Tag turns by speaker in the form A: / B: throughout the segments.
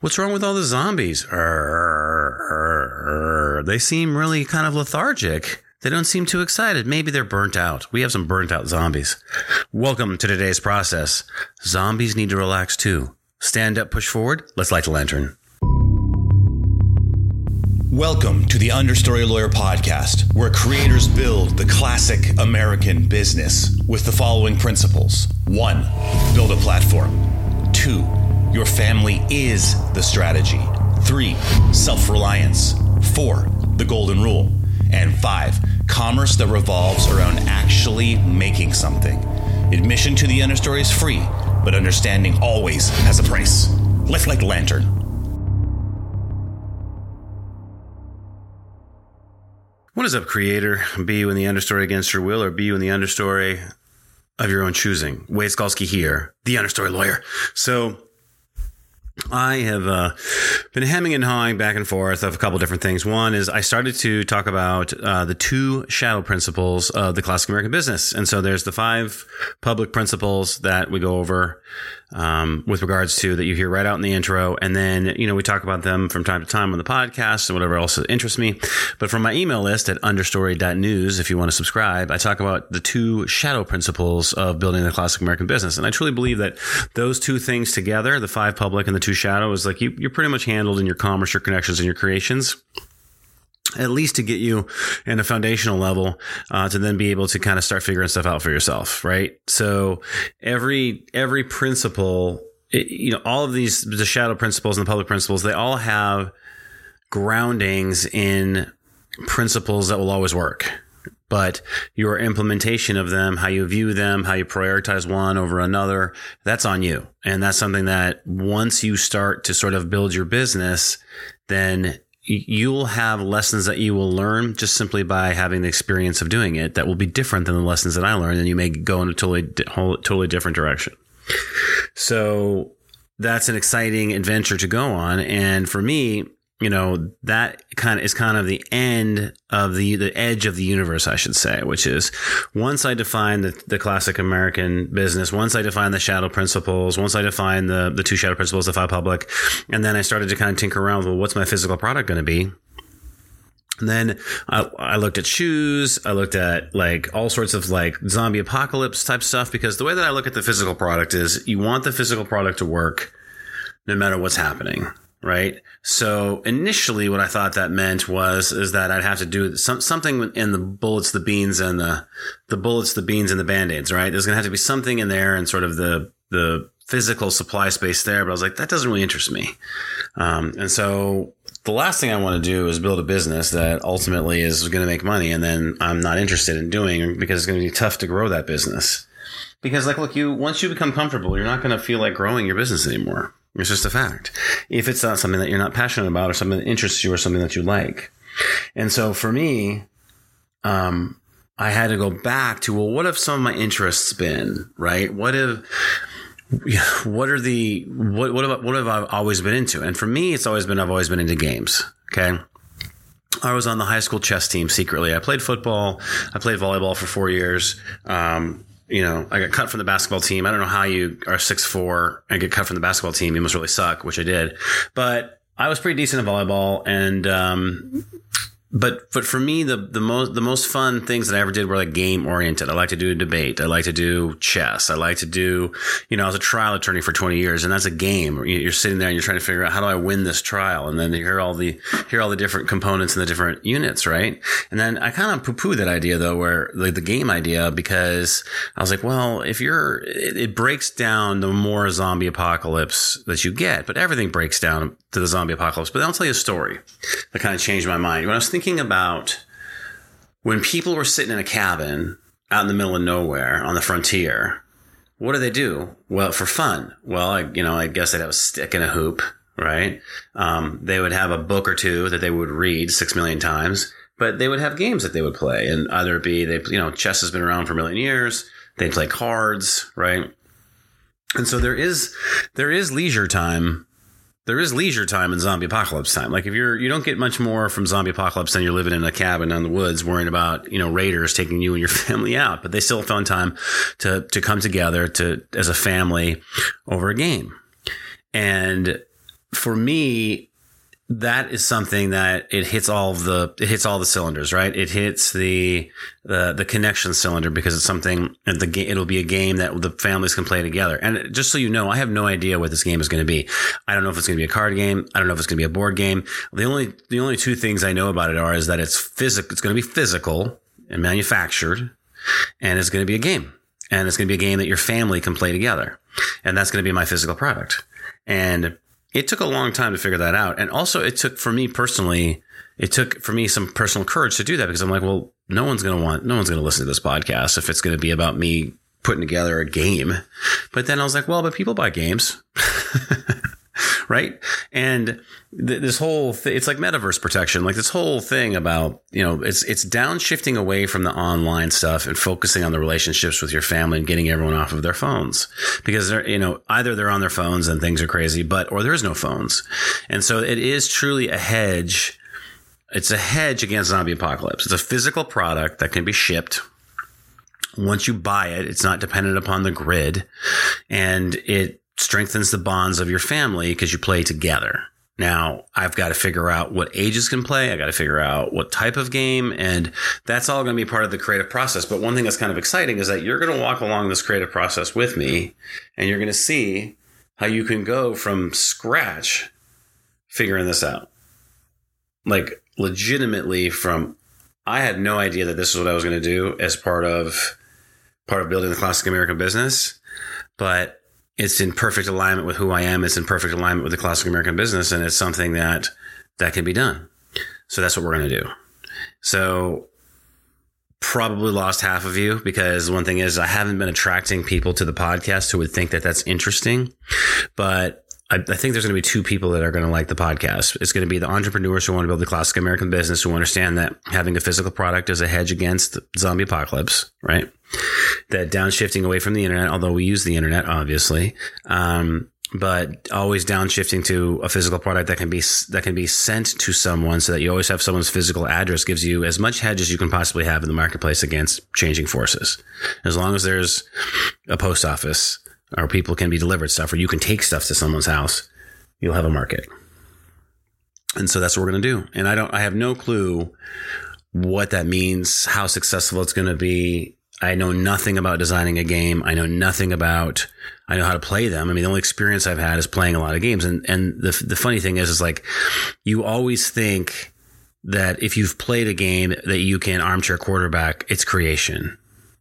A: What's wrong with all the zombies? They seem really kind of lethargic. They don't seem too excited. Maybe they're burnt out. We have some burnt out zombies. Welcome to today's process. Zombies need to relax too. Stand up, push forward. Let's light the lantern.
B: Welcome to the Understory Lawyer Podcast, where creators build the classic American business with the following principles one, build a platform, two, your family is the strategy, three, self reliance, four, the golden rule, and five, commerce that revolves around actually making something. Admission to the Understory is free, but understanding always has a price. Let's light lantern.
A: What is up, creator? Be you in the understory against your will, or be you in the understory of your own choosing? Wade Skalski here, the understory lawyer. So, I have uh, been hemming and hawing back and forth of a couple different things. One is I started to talk about uh, the two shadow principles of the classic American business. And so there's the five public principles that we go over um, with regards to that you hear right out in the intro. And then, you know, we talk about them from time to time on the podcast and whatever else that interests me. But from my email list at understory.news, if you want to subscribe, I talk about the two shadow principles of building the classic American business. And I truly believe that those two things together, the five public and the two shadow, is like you, you're pretty much handled in your commerce, your connections, and your creations at least to get you in a foundational level uh, to then be able to kind of start figuring stuff out for yourself right so every every principle it, you know all of these the shadow principles and the public principles they all have groundings in principles that will always work but your implementation of them, how you view them, how you prioritize one over another, that's on you. And that's something that once you start to sort of build your business, then you'll have lessons that you will learn just simply by having the experience of doing it that will be different than the lessons that I learned, and you may go in a totally totally different direction. So that's an exciting adventure to go on, and for me, you know that kind of is kind of the end of the the edge of the universe i should say which is once i define the, the classic american business once i define the shadow principles once i define the the two shadow principles the five public and then i started to kind of tinker around with well, what's my physical product going to be and then I, I, looked at shoes. I looked at like all sorts of like zombie apocalypse type stuff because the way that I look at the physical product is you want the physical product to work no matter what's happening right? So initially, what I thought that meant was is that I'd have to do some, something in the bullets, the beans, and the the bullets, the beans, and the band aids. Right? There's gonna have to be something in there, and sort of the the physical supply space there. But I was like, that doesn't really interest me. Um, and so the last thing I want to do is build a business that ultimately is going to make money, and then I'm not interested in doing because it's going to be tough to grow that business. Because like, look, you once you become comfortable, you're not going to feel like growing your business anymore. It's just a fact. If it's not something that you're not passionate about or something that interests you or something that you like. And so for me, um, I had to go back to, well, what have some of my interests been, right? What have, what are the, what, what have, what have I always been into? And for me, it's always been, I've always been into games. Okay. I was on the high school chess team secretly. I played football. I played volleyball for four years. Um, you know, I got cut from the basketball team. I don't know how you are six four and get cut from the basketball team. You must really suck, which I did. But I was pretty decent at volleyball, and um, but but for me the the most the most fun things that I ever did were like game oriented. I like to do a debate. I like to do chess. I like to do you know I was a trial attorney for twenty years, and that's a game. You're sitting there and you're trying to figure out how do I win this trial, and then you hear all the hear all the different components and the different units, right? And then I kind of poo poo that idea though, where like the game idea because I was like, well, if you're it, it breaks down the more zombie apocalypse that you get, but everything breaks down to the zombie apocalypse. But I'll tell you a story that kind of changed my mind when I was thinking thinking about when people were sitting in a cabin out in the middle of nowhere on the frontier. What do they do? Well, for fun. Well, I, you know, I guess they'd have a stick and a hoop, right? Um, they would have a book or two that they would read six million times, but they would have games that they would play, and either be they, you know, chess has been around for a million years. They play cards, right? And so there is there is leisure time there is leisure time in zombie apocalypse time. Like if you're you don't get much more from zombie apocalypse than you're living in a cabin in the woods worrying about, you know, raiders taking you and your family out. But they still found time to to come together to as a family over a game. And for me, that is something that it hits all the it hits all the cylinders, right? It hits the the the connection cylinder because it's something the game it'll be a game that the families can play together. And just so you know, I have no idea what this game is going to be. I don't know if it's going to be a card game. I don't know if it's going to be a board game. The only the only two things I know about it are is that it's physical. It's going to be physical and manufactured, and it's going to be a game, and it's going to be a game that your family can play together, and that's going to be my physical product. And it took a long time to figure that out. And also it took for me personally, it took for me some personal courage to do that because I'm like, well, no one's going to want, no one's going to listen to this podcast if it's going to be about me putting together a game. But then I was like, well, but people buy games. right? And th- this whole thing, it's like metaverse protection, like this whole thing about, you know, it's, it's downshifting away from the online stuff and focusing on the relationships with your family and getting everyone off of their phones because they're, you know, either they're on their phones and things are crazy, but, or there is no phones. And so it is truly a hedge. It's a hedge against zombie apocalypse. It's a physical product that can be shipped once you buy it, it's not dependent upon the grid and it strengthens the bonds of your family because you play together. Now I've got to figure out what ages can play. I got to figure out what type of game and that's all going to be part of the creative process. But one thing that's kind of exciting is that you're going to walk along this creative process with me and you're going to see how you can go from scratch figuring this out. Like legitimately from I had no idea that this is what I was going to do as part of part of building the classic American business, but it's in perfect alignment with who I am. It's in perfect alignment with the classic American business, and it's something that that can be done. So that's what we're going to do. So probably lost half of you because one thing is I haven't been attracting people to the podcast who would think that that's interesting, but I, think there's going to be two people that are going to like the podcast. It's going to be the entrepreneurs who want to build the classic American business, who understand that having a physical product is a hedge against zombie apocalypse, right? That downshifting away from the internet, although we use the internet, obviously, um, but always downshifting to a physical product that can be that can be sent to someone, so that you always have someone's physical address, gives you as much hedge as you can possibly have in the marketplace against changing forces. As long as there's a post office or people can be delivered stuff, or you can take stuff to someone's house, you'll have a market. And so that's what we're going to do. And I don't, I have no clue what that means, how successful it's going to be. I know nothing about designing a game. I know nothing about, I know how to play them. I mean, the only experience I've had is playing a lot of games. And, and the, the funny thing is, is like, you always think that if you've played a game that you can armchair quarterback, it's creation.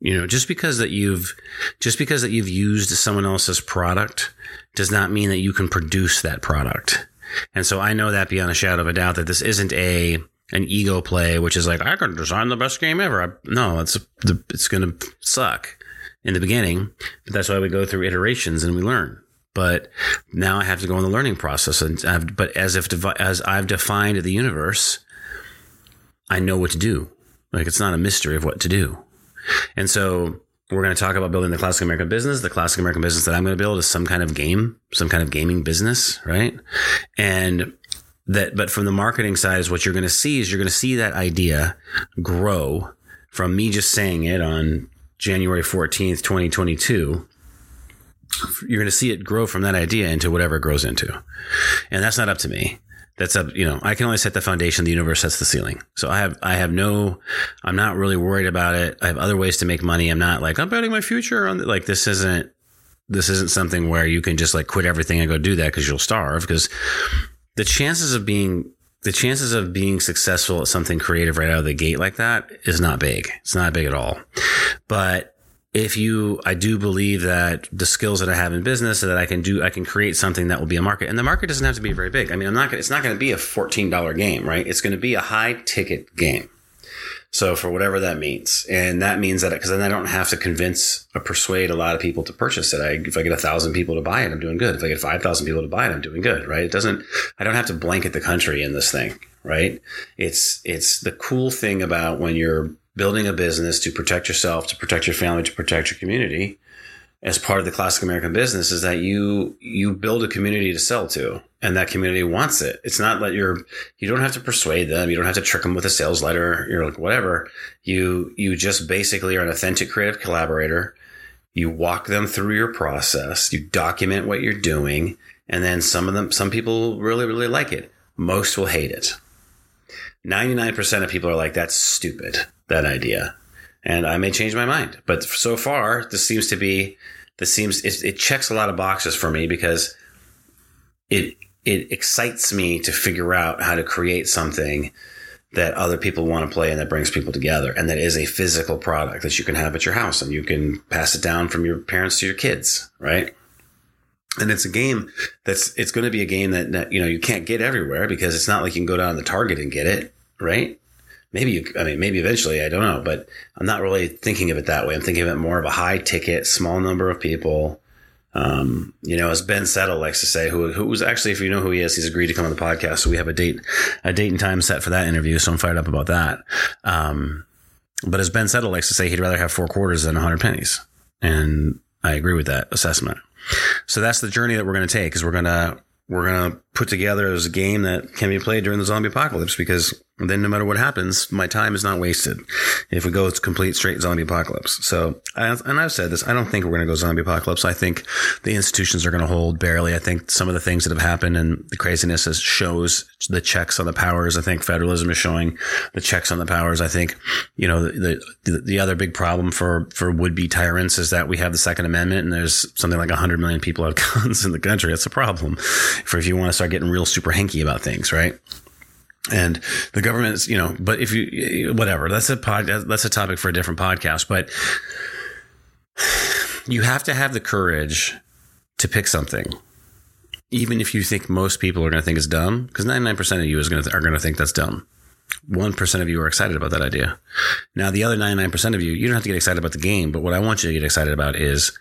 A: You know, just because that you've, just because that you've used someone else's product does not mean that you can produce that product. And so I know that beyond a shadow of a doubt that this isn't a, an ego play, which is like, I can design the best game ever. I, no, it's, it's going to suck in the beginning, but that's why we go through iterations and we learn. But now I have to go in the learning process. And I've, but as if, as I've defined the universe, I know what to do. Like it's not a mystery of what to do. And so we're going to talk about building the classic American business. The classic American business that I'm going to build is some kind of game, some kind of gaming business, right? And that, but from the marketing side is what you're going to see is you're going to see that idea grow from me just saying it on January 14th, 2022 you're going to see it grow from that idea into whatever it grows into. And that's not up to me. That's up you know i can only set the foundation. The universe sets the ceiling. So i have i have no i'm not really worried about it. I have other ways to make money. I'm not like i'm betting my future on like this isn't this isn't something where you can just like quit everything and go do that because you'll starve because the chances of being the chances of being successful at something creative right out of the gate like that is not big it's not big at all but if you, I do believe that the skills that I have in business that I can do, I can create something that will be a market and the market doesn't have to be very big. I mean, I'm not to, it's not going to be a $14 game, right? It's going to be a high ticket game. So for whatever that means, and that means that because then I don't have to convince or persuade a lot of people to purchase it. I, if I get a thousand people to buy it, I'm doing good. If I get five thousand people to buy it, I'm doing good. Right? It doesn't. I don't have to blanket the country in this thing. Right? It's it's the cool thing about when you're building a business to protect yourself, to protect your family, to protect your community as part of the classic American business is that you you build a community to sell to and that community wants it. It's not that you're you don't have to persuade them, you don't have to trick them with a sales letter, you're like whatever. You you just basically are an authentic creative collaborator. You walk them through your process, you document what you're doing, And then some of them, some people really, really like it. Most will hate it. 99% of people are like, that's stupid, that idea. And I may change my mind. But so far, this seems to be, this seems, it, it checks a lot of boxes for me because it, it excites me to figure out how to create something that other people want to play and that brings people together and that is a physical product that you can have at your house and you can pass it down from your parents to your kids, right? And it's a game that's, it's going to be a game that, that, you know, you can't get everywhere because it's not like you can go down to Target and get it, right? Maybe you, I mean, maybe eventually, I don't know, but I'm not really thinking of it that way. I'm thinking of it more of a high ticket, small number of people um, you know, as Ben Settle likes to say, who who was actually, if you know who he is, he's agreed to come on the podcast. So we have a date, a date and time set for that interview. So I'm fired up about that. Um, but as Ben Settle likes to say, he'd rather have four quarters than a hundred pennies, and I agree with that assessment. So that's the journey that we're going to take. Is we're going to we're going to put together as a game that can be played during the zombie apocalypse because then no matter what happens, my time is not wasted if we go complete straight zombie apocalypse. So, and I've said this, I don't think we're going to go zombie apocalypse. I think the institutions are going to hold barely. I think some of the things that have happened and the craziness shows the checks on the powers. I think federalism is showing the checks on the powers. I think, you know, the, the, the other big problem for, for would be tyrants is that we have the second amendment and there's something like hundred million people have guns in the country. That's a problem for if you want to start getting real super hanky about things, right? and the government's you know but if you whatever that's a pod that's a topic for a different podcast but you have to have the courage to pick something even if you think most people are going to think it's dumb because 99% of you is going to th- are going to think that's dumb 1% of you are excited about that idea now the other 99% of you you don't have to get excited about the game but what i want you to get excited about is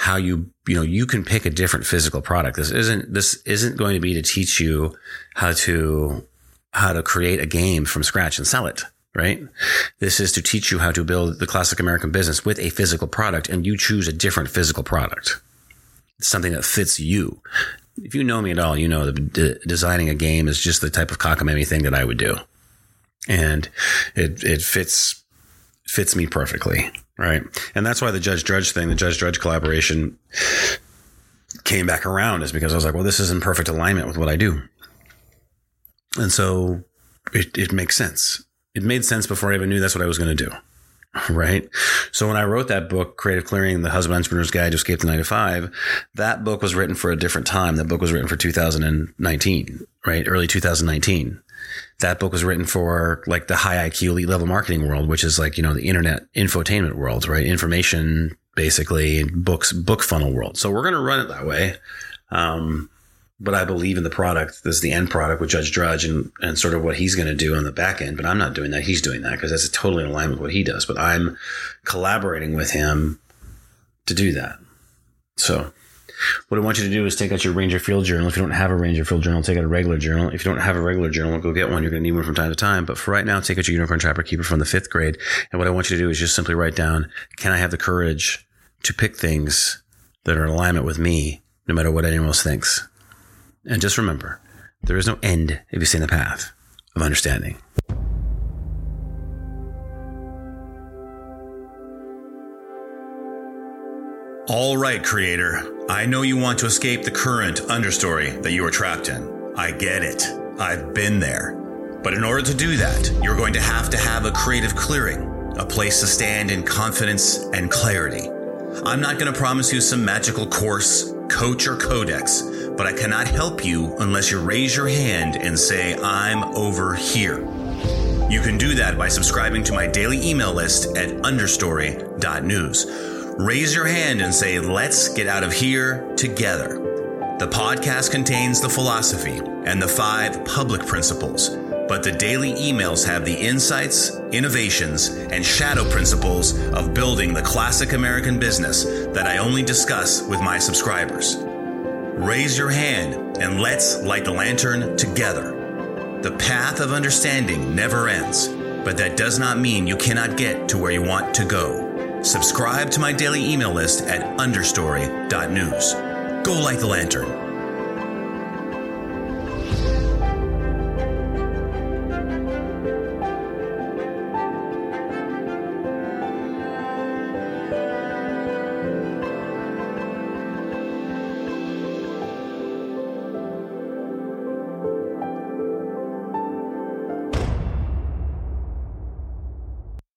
A: how you you know you can pick a different physical product this isn't this isn't going to be to teach you how to how to create a game from scratch and sell it, right? This is to teach you how to build the classic American business with a physical product and you choose a different physical product. Something that fits you. If you know me at all, you know that d- designing a game is just the type of cockamamie thing that I would do. And it, it fits, fits me perfectly. Right. And that's why the Judge Drudge thing, the Judge Drudge collaboration came back around is because I was like, well, this is in perfect alignment with what I do. And so it, it makes sense. It made sense before I even knew that's what I was going to do. Right. So when I wrote that book, Creative Clearing, the Husband Entrepreneur's Guide to Escape the Nine to Five, that book was written for a different time. That book was written for 2019, right? Early 2019. That book was written for like the high IQ elite level marketing world, which is like, you know, the internet infotainment world, right? Information basically books, book funnel world. So we're going to run it that way. Um, but I believe in the product. This is the end product with Judge Drudge and, and sort of what he's going to do on the back end. But I'm not doing that. He's doing that because that's totally in line with what he does. But I'm collaborating with him to do that. So what I want you to do is take out your Ranger Field Journal. If you don't have a Ranger Field Journal, take out a regular journal. If you don't have a regular journal, go get one. You're going to need one from time to time. But for right now, take out your Unicorn Trapper Keeper from the fifth grade. And what I want you to do is just simply write down, can I have the courage to pick things that are in alignment with me, no matter what anyone else thinks? And just remember, there is no end if you stay in the path of understanding.
B: All right, creator. I know you want to escape the current understory that you are trapped in. I get it. I've been there. But in order to do that, you're going to have to have a creative clearing, a place to stand in confidence and clarity. I'm not going to promise you some magical course, coach, or codex but I cannot help you unless you raise your hand and say, I'm over here. You can do that by subscribing to my daily email list at understory.news. Raise your hand and say, Let's get out of here together. The podcast contains the philosophy and the five public principles, but the daily emails have the insights, innovations, and shadow principles of building the classic American business that I only discuss with my subscribers raise your hand and let's light the lantern together. The path of understanding never ends, but that does not mean you cannot get to where you want to go. Subscribe to my daily email list at understory.news. Go light the lantern.